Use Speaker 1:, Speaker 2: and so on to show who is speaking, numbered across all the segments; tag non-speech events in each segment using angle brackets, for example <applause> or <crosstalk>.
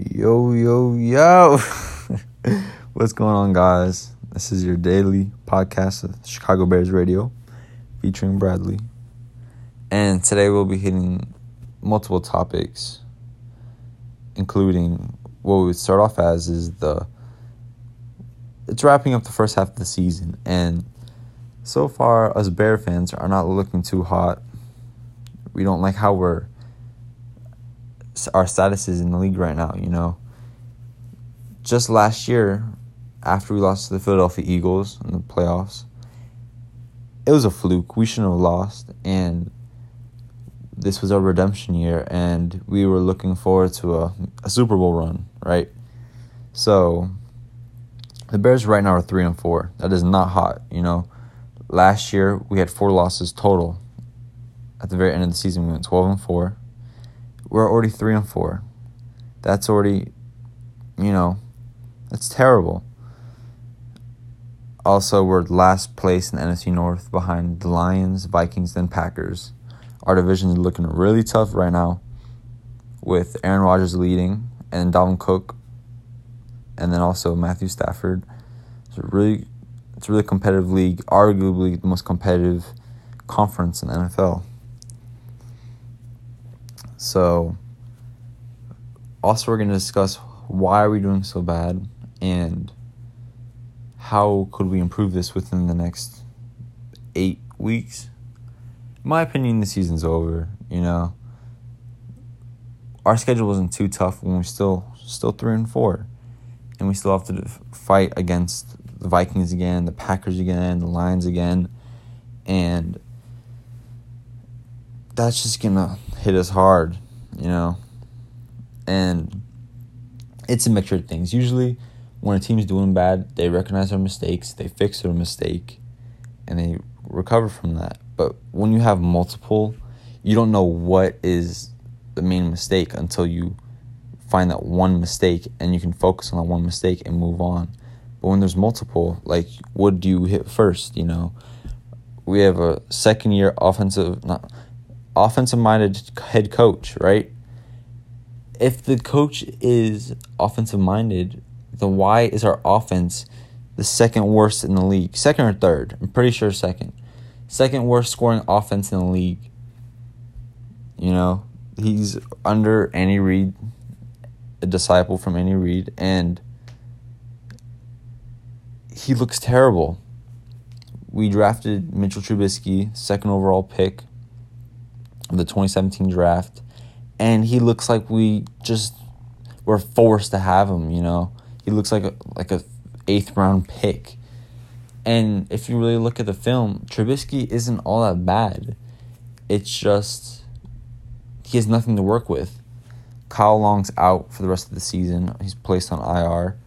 Speaker 1: Yo, yo, yo. <laughs> What's going on, guys? This is your daily podcast of Chicago Bears Radio featuring Bradley. And today we'll be hitting multiple topics, including what we would start off as is the. It's wrapping up the first half of the season, and so far, us Bear fans are not looking too hot. We don't like how we're our status is in the league right now, you know. Just last year, after we lost to the Philadelphia Eagles in the playoffs, it was a fluke. We shouldn't have lost. And this was our redemption year. And we were looking forward to a, a Super Bowl run, right? So the Bears right now are 3 and 4. That is not hot, you know. Last year, we had four losses total. At the very end of the season, we went 12 and 4 we're already three and four. That's already, you know, that's terrible. Also, we're last place in the NFC North behind the Lions, Vikings, and Packers. Our division is looking really tough right now with Aaron Rodgers leading and Dalvin Cook and then also Matthew Stafford. It's a really it's a really competitive league, arguably the most competitive conference in the NFL. So, also, we're going to discuss why are we doing so bad and how could we improve this within the next eight weeks. In my opinion, the season's over. You know, our schedule wasn't too tough when we're still still three and four, and we still have to fight against the Vikings again, the Packers again, the Lions again, and that's just gonna hit us hard, you know. And it's a mixture of things. Usually, when a team's doing bad, they recognize their mistakes, they fix their mistake, and they recover from that. But when you have multiple, you don't know what is the main mistake until you find that one mistake and you can focus on that one mistake and move on. But when there's multiple, like what do you hit first, you know? We have a second year offensive not offensive minded head coach, right? If the coach is offensive minded, then why is our offense the second worst in the league? Second or third? I'm pretty sure second. Second worst scoring offense in the league. You know, he's under Andy Reid, a disciple from Andy Reid, and he looks terrible. We drafted Mitchell Trubisky, second overall pick the 2017 draft, and he looks like we just were forced to have him. You know, he looks like a, like a eighth round pick. And if you really look at the film, Trubisky isn't all that bad. It's just he has nothing to work with. Kyle Long's out for the rest of the season. He's placed on IR.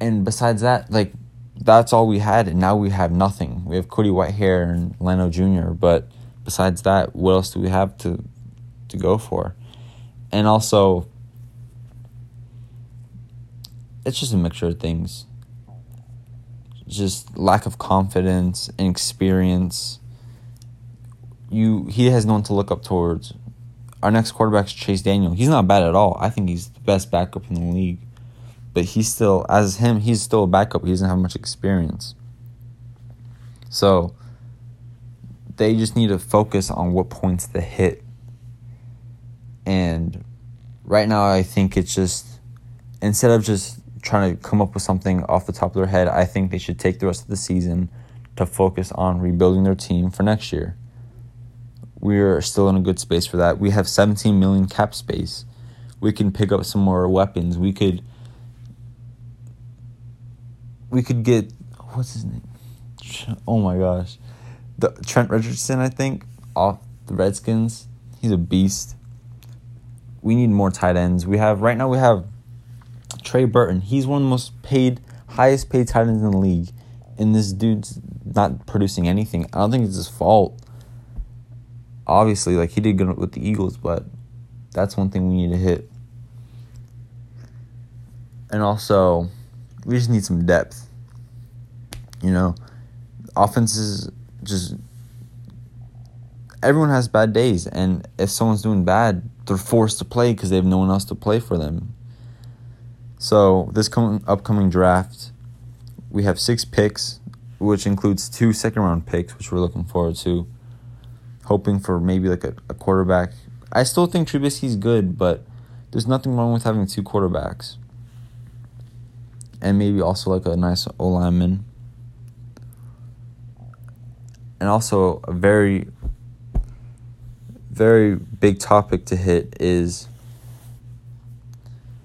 Speaker 1: And besides that, like that's all we had, and now we have nothing. We have Cody Whitehair and Leno Jr., but besides that, what else do we have to to go for? And also, it's just a mixture of things. Just lack of confidence and experience. You he has no one to look up towards. Our next quarterback's Chase Daniel. He's not bad at all. I think he's the best backup in the league. But he's still as him, he's still a backup. He doesn't have much experience. So they just need to focus on what points to hit. And right now, I think it's just instead of just trying to come up with something off the top of their head, I think they should take the rest of the season to focus on rebuilding their team for next year. We're still in a good space for that. We have 17 million cap space. We can pick up some more weapons. We could we could get what's his name? Oh my gosh the Trent Richardson, I think, off the Redskins. He's a beast. We need more tight ends. We have right now we have Trey Burton. He's one of the most paid, highest paid tight ends in the league. And this dude's not producing anything. I don't think it's his fault. Obviously, like he did good with the Eagles, but that's one thing we need to hit. And also, we just need some depth. You know, offenses just everyone has bad days and if someone's doing bad they're forced to play because they have no one else to play for them. So this coming upcoming draft, we have six picks, which includes two second round picks, which we're looking forward to. Hoping for maybe like a, a quarterback. I still think Trubisky's good, but there's nothing wrong with having two quarterbacks. And maybe also like a nice O lineman. And also a very very big topic to hit is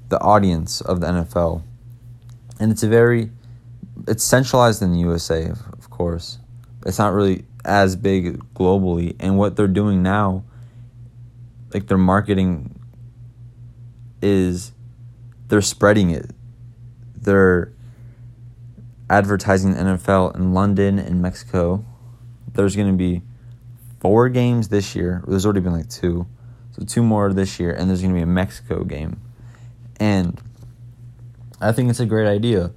Speaker 1: the audience of the NFL. And it's a very it's centralized in the USA, of course. It's not really as big globally and what they're doing now like their marketing is they're spreading it. They're advertising the NFL in London and Mexico. There's going to be four games this year. There's already been like two. So two more this year, and there's going to be a Mexico game. And I think it's a great idea.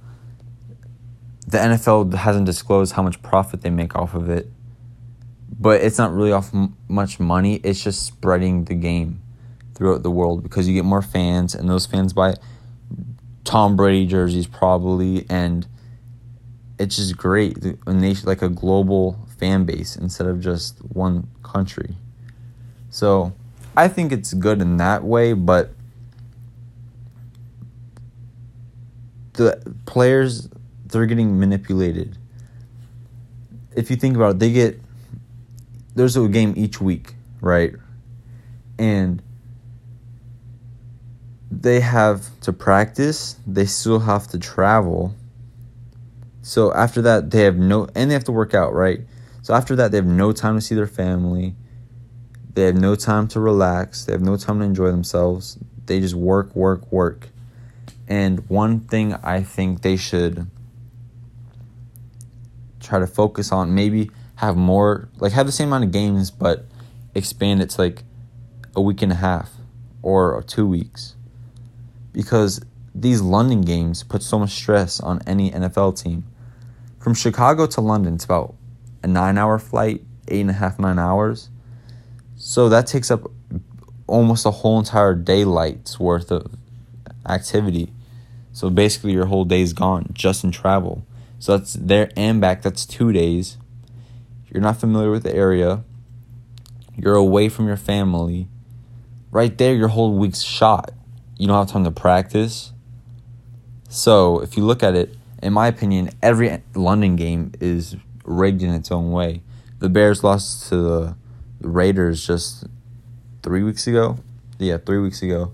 Speaker 1: The NFL hasn't disclosed how much profit they make off of it, but it's not really off m- much money. It's just spreading the game throughout the world because you get more fans, and those fans buy Tom Brady jerseys probably, and it's just great. A nation like a global fan base instead of just one country. So I think it's good in that way, but the players they're getting manipulated. If you think about it, they get there's a game each week, right? And they have to practice, they still have to travel. So after that, they have no, and they have to work out, right? So after that, they have no time to see their family. They have no time to relax. They have no time to enjoy themselves. They just work, work, work. And one thing I think they should try to focus on, maybe have more, like have the same amount of games, but expand it to like a week and a half or two weeks. Because these London games put so much stress on any NFL team. From Chicago to London, it's about a nine hour flight, eight and a half, nine hours. So that takes up almost a whole entire daylight's worth of activity. So basically, your whole day's gone just in travel. So that's there and back. That's two days. You're not familiar with the area. You're away from your family. Right there, your whole week's shot. You don't have time to practice. So if you look at it, in my opinion, every London game is rigged in its own way. The Bears lost to the Raiders just three weeks ago. Yeah, three weeks ago.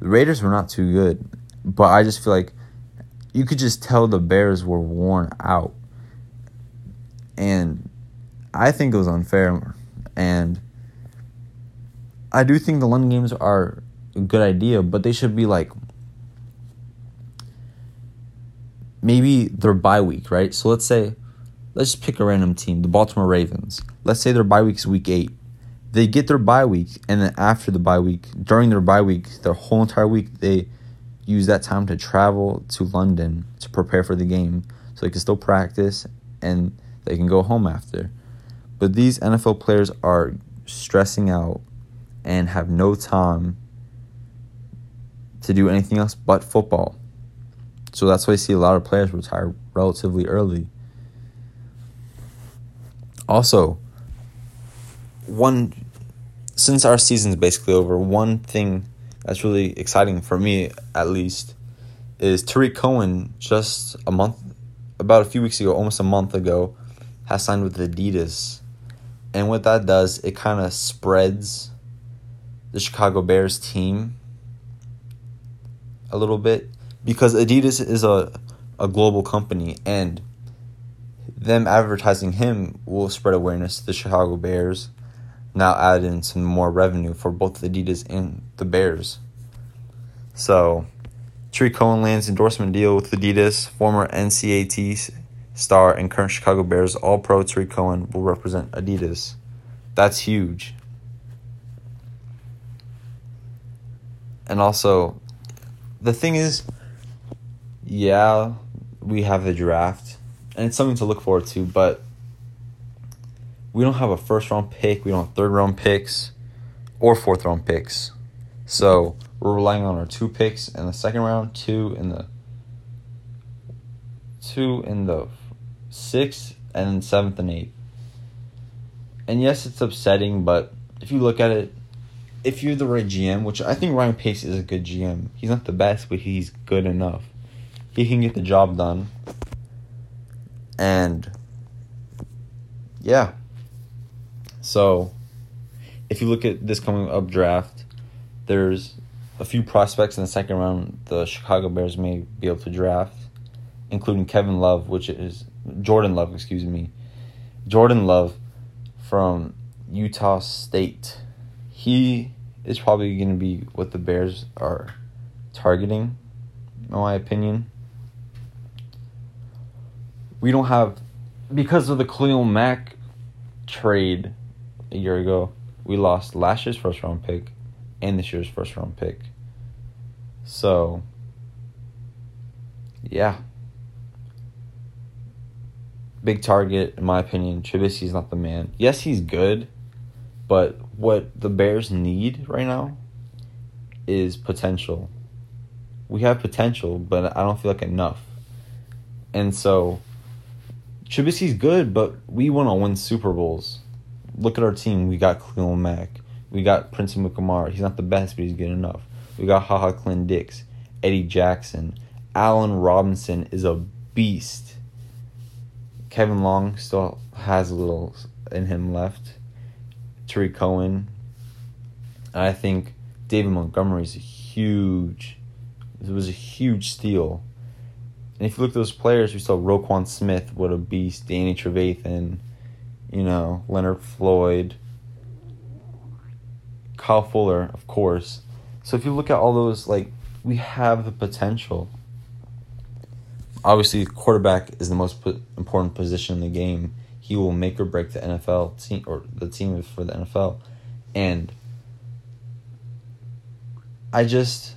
Speaker 1: The Raiders were not too good, but I just feel like you could just tell the Bears were worn out. And I think it was unfair. And I do think the London games are a good idea, but they should be like maybe their bye week, right? So let's say let's just pick a random team, the Baltimore Ravens. Let's say their bye week is week eight. They get their bye week, and then after the bye week, during their bye week, their whole entire week, they use that time to travel to London to prepare for the game so they can still practice and they can go home after. But these NFL players are stressing out and have no time to do anything else but football. So that's why I see a lot of players retire relatively early. Also, one since our season's basically over, one thing that's really exciting for me at least is Tarik Cohen just a month about a few weeks ago, almost a month ago, has signed with Adidas. And what that does, it kind of spreads the Chicago Bears team a little bit because Adidas is a a global company and them advertising him will spread awareness to the Chicago Bears, now add in some more revenue for both Adidas and the Bears. So, Tarik Cohen lands endorsement deal with Adidas, former NC A&T star and current Chicago Bears All Pro Tarik Cohen will represent Adidas. That's huge. And also, the thing is, yeah, we have the draft and it's something to look forward to. But we don't have a first round pick. We don't have third round picks or fourth round picks. So we're relying on our two picks in the second round, two in the two in the sixth, and seventh and eighth. And yes, it's upsetting, but if you look at it, if you're the right GM, which I think Ryan Pace is a good GM, he's not the best, but he's good enough. He can get the job done. And yeah. So if you look at this coming up draft, there's a few prospects in the second round the Chicago Bears may be able to draft, including Kevin Love, which is Jordan Love, excuse me. Jordan Love from Utah State. He is probably going to be what the Bears are targeting, in my opinion. We don't have, because of the Khalil Mack trade a year ago, we lost last year's first round pick and this year's first round pick. So, yeah. Big target, in my opinion. Trubisky's not the man. Yes, he's good, but what the Bears need right now is potential. We have potential, but I don't feel like enough. And so, Trubisky's good, but we want to win Super Bowls. Look at our team. We got Khalil Mack. We got Prince Amukamara. He's not the best, but he's good enough. We got Haha Ha Clinton-Dix, Eddie Jackson. Allen Robinson is a beast. Kevin Long still has a little in him left. Tarik Cohen. I think David Montgomery is a huge. It was a huge steal. And if you look at those players, we saw Roquan Smith, what a beast. Danny Trevathan, you know, Leonard Floyd, Kyle Fuller, of course. So if you look at all those, like, we have the potential. Obviously, quarterback is the most important position in the game. He will make or break the NFL team or the team for the NFL. And I just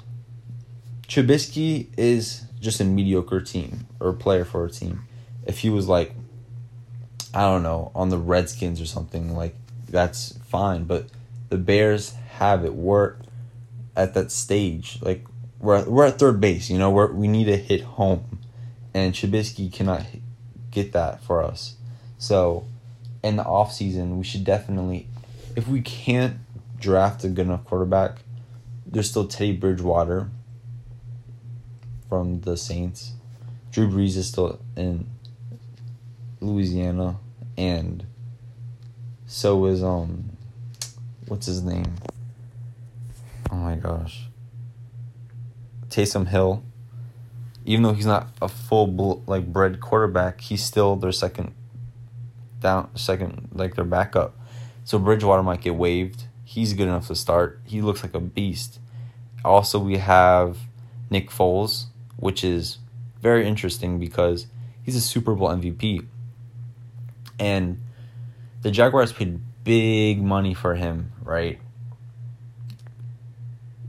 Speaker 1: Trubisky is just a mediocre team or player for a team. If he was like I don't know, on the Redskins or something, like that's fine. But the Bears have it. We're at that stage. Like we're we're at third base. You know, we we need to hit home, and Trubisky cannot get that for us. So, in the off season, we should definitely, if we can't draft a good enough quarterback, there's still Teddy Bridgewater from the Saints. Drew Brees is still in Louisiana, and so is um, what's his name? Oh my gosh. Taysom Hill. Even though he's not a full like bred quarterback, he's still their second down second like their backup. So Bridgewater might get waived. He's good enough to start. He looks like a beast. Also, we have Nick Foles, which is very interesting because he's a Super Bowl MVP. And the Jaguars paid big money for him, right?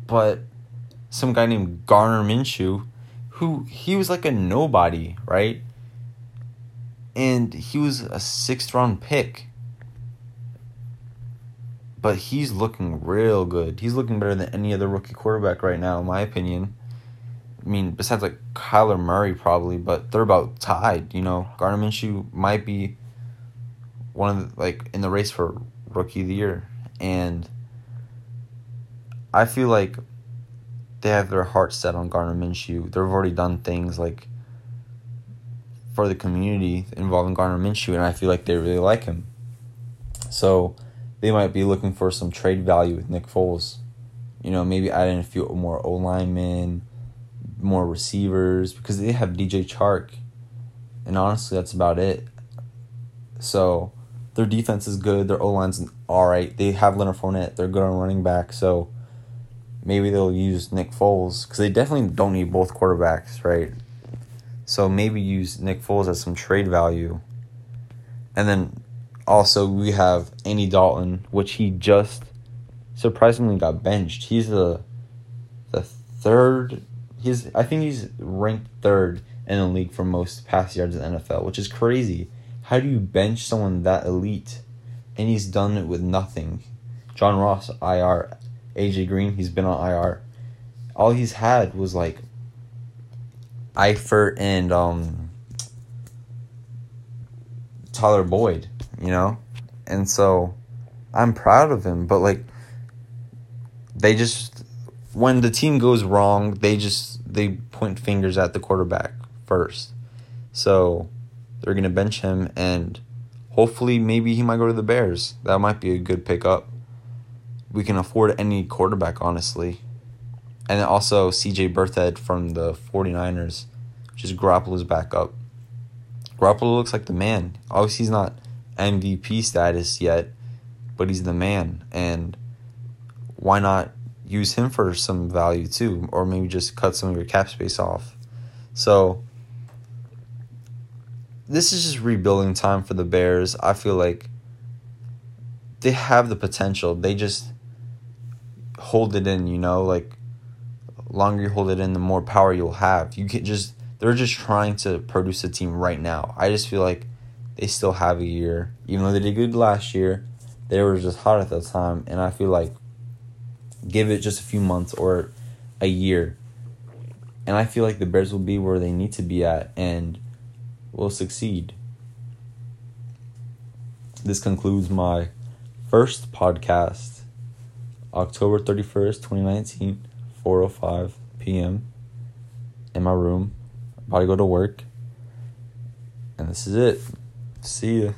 Speaker 1: but some guy named Gardner Minshew, who he was like a nobody, right? And he was a sixth round pick. But he's looking real good. He's looking better than any other rookie quarterback right now, in my opinion. I mean, besides like Kyler Murray probably, but they're about tied, you know. Gardner Minshew might be one of the, like in the race for rookie of the year. And I feel like they have their heart set on Gardner Minshew. They've already done things like for the community involving Gardner Minshew, and I feel like they really like him. So they might be looking for some trade value with Nick Foles. You know, maybe adding a few more O linemen, more receivers, because they have DJ Chark. And honestly, that's about it. So their defense is good. Their O line's all right. They have Leonard Fournette. They're good on running back. So maybe they'll use Nick Foles because they definitely don't need both quarterbacks, right? So maybe use Nick Foles as some trade value. And then also we have Andy Dalton, which he just surprisingly got benched. He's the the third he's I think he's ranked third in the league for most pass yards in the NFL, which is crazy. How do you bench someone that elite? And he's done it with nothing. John Ross IR AJ Green, he's been on IR. All he's had was like Eifert and um Tyler Boyd, you know? And so I'm proud of him, but like they just when the team goes wrong, they just they point fingers at the quarterback first. So they're gonna bench him and hopefully maybe he might go to the Bears. That might be a good pickup. We can afford any quarterback, honestly. And also CJ Beathard from the 49ers, which is Garoppolo's backup. Garoppolo looks like the man. Obviously, he's not MVP status yet, but he's the man. And why not use him for some value too? Or maybe just cut some of your cap space off. So, this is just rebuilding time for the Bears. I feel like they have the potential. They just hold it in, you know, like longer you hold it in, the more power you'll have. You can just they're just trying to produce a team right now. I just feel like they still have a year, even though they did good last year. They were just hot at the time, and I feel like give it just a few months or a year, and I feel like the Bears will be where they need to be at and will succeed. This concludes my first podcast, October 31st, 2019, 4:05 p.m. in my room. About to go to work. And this is it. See ya.